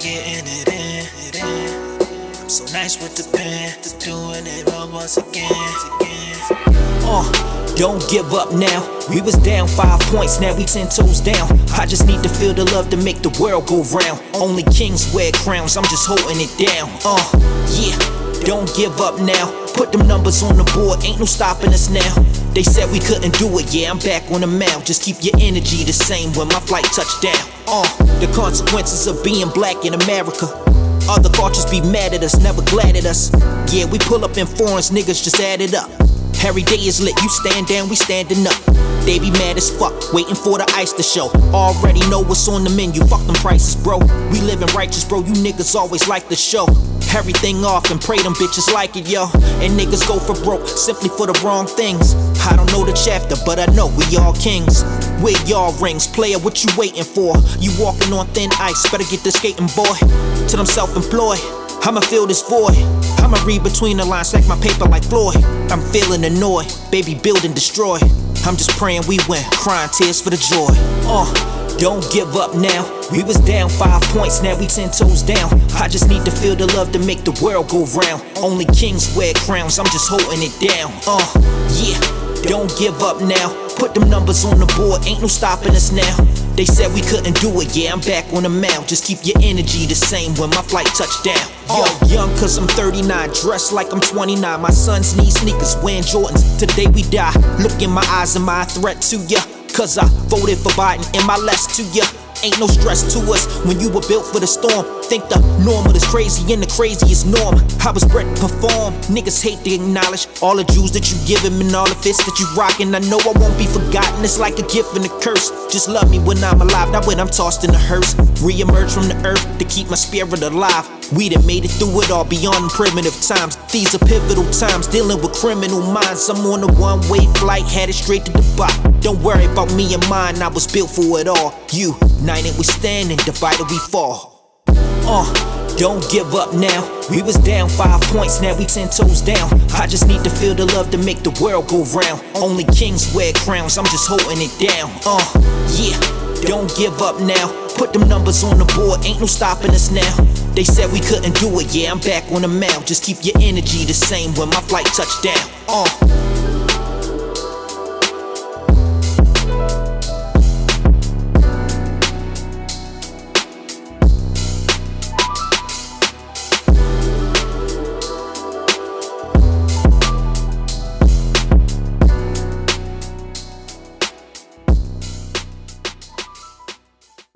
kicking it in. It in. I'm so nice with the pen, just doing it all once again. again. Uh, don't give up now. We was down five points, now we ten toes down. I just need to feel the love to make the world go round. Only kings wear crowns, I'm just holding it down. Uh, yeah, don't give up now. Put them numbers on the board, ain't no stopping us now. They said we couldn't do it, yeah, I'm back on the mound. Just keep your energy the same when my flight touched down. Uh, the consequences of being black in America. Other cultures be mad at us, never glad at us. Yeah, we pull up in foreigns, niggas just add it up. Every day is lit, you stand down, we standing up. They be mad as fuck, waiting for the ice to show. Already know what's on the menu, fuck them prices, bro. We living righteous, bro, you niggas always like the show. Everything off and pray them bitches like it, yo. And niggas go for broke simply for the wrong things. I don't know the chapter, but I know we all kings. With y'all rings, player, what you waiting for? You walking on thin ice, better get the skating, boy. To them self employed. I'ma fill this void. I'ma read between the lines, stack my paper like Floyd. I'm feeling annoyed, baby, build and destroy. I'm just praying we win, crying tears for the joy. Uh, don't give up now. We was down five points, now we ten toes down. I just need to feel the love to make the world go round. Only kings wear crowns, I'm just holding it down. Uh, yeah, don't give up now. Put them numbers on the board, ain't no stopping us now. They said we couldn't do it, yeah, I'm back on the mound. Just keep your energy the same when my flight touched down. Yo, oh. young cause I'm 39, dressed like I'm 29. My sons need sneakers, wearing Jordans. Today we die. Look in my eyes, am I a threat to ya? Cause I voted for Biden, am I less to ya? Ain't no stress to us when you were built for the storm. Think the normal is crazy and the craziest norm. I was bred to perform. Niggas hate to acknowledge all the jewels that you give him and all the fists that you rockin'. I know I won't be forgotten. It's like a gift and a curse. Just love me when I'm alive, not when I'm tossed in the hearse. Re-emerge from the earth to keep my spirit alive. We done made it through it all beyond primitive times. These are pivotal times, dealing with criminal minds. I'm on a one-way flight, headed straight to the Dubai. Don't worry about me and mine, I was built for it all. You, united we stand and divided we fall. Uh, don't give up now. We was down five points, now we ten toes down. I just need to feel the love to make the world go round. Only kings wear crowns, I'm just holding it down. Uh, yeah, don't give up now. Put them numbers on the board, ain't no stopping us now. They said we couldn't do it, yeah, I'm back on the mound. Just keep your energy the same when my flight touched down. Uh,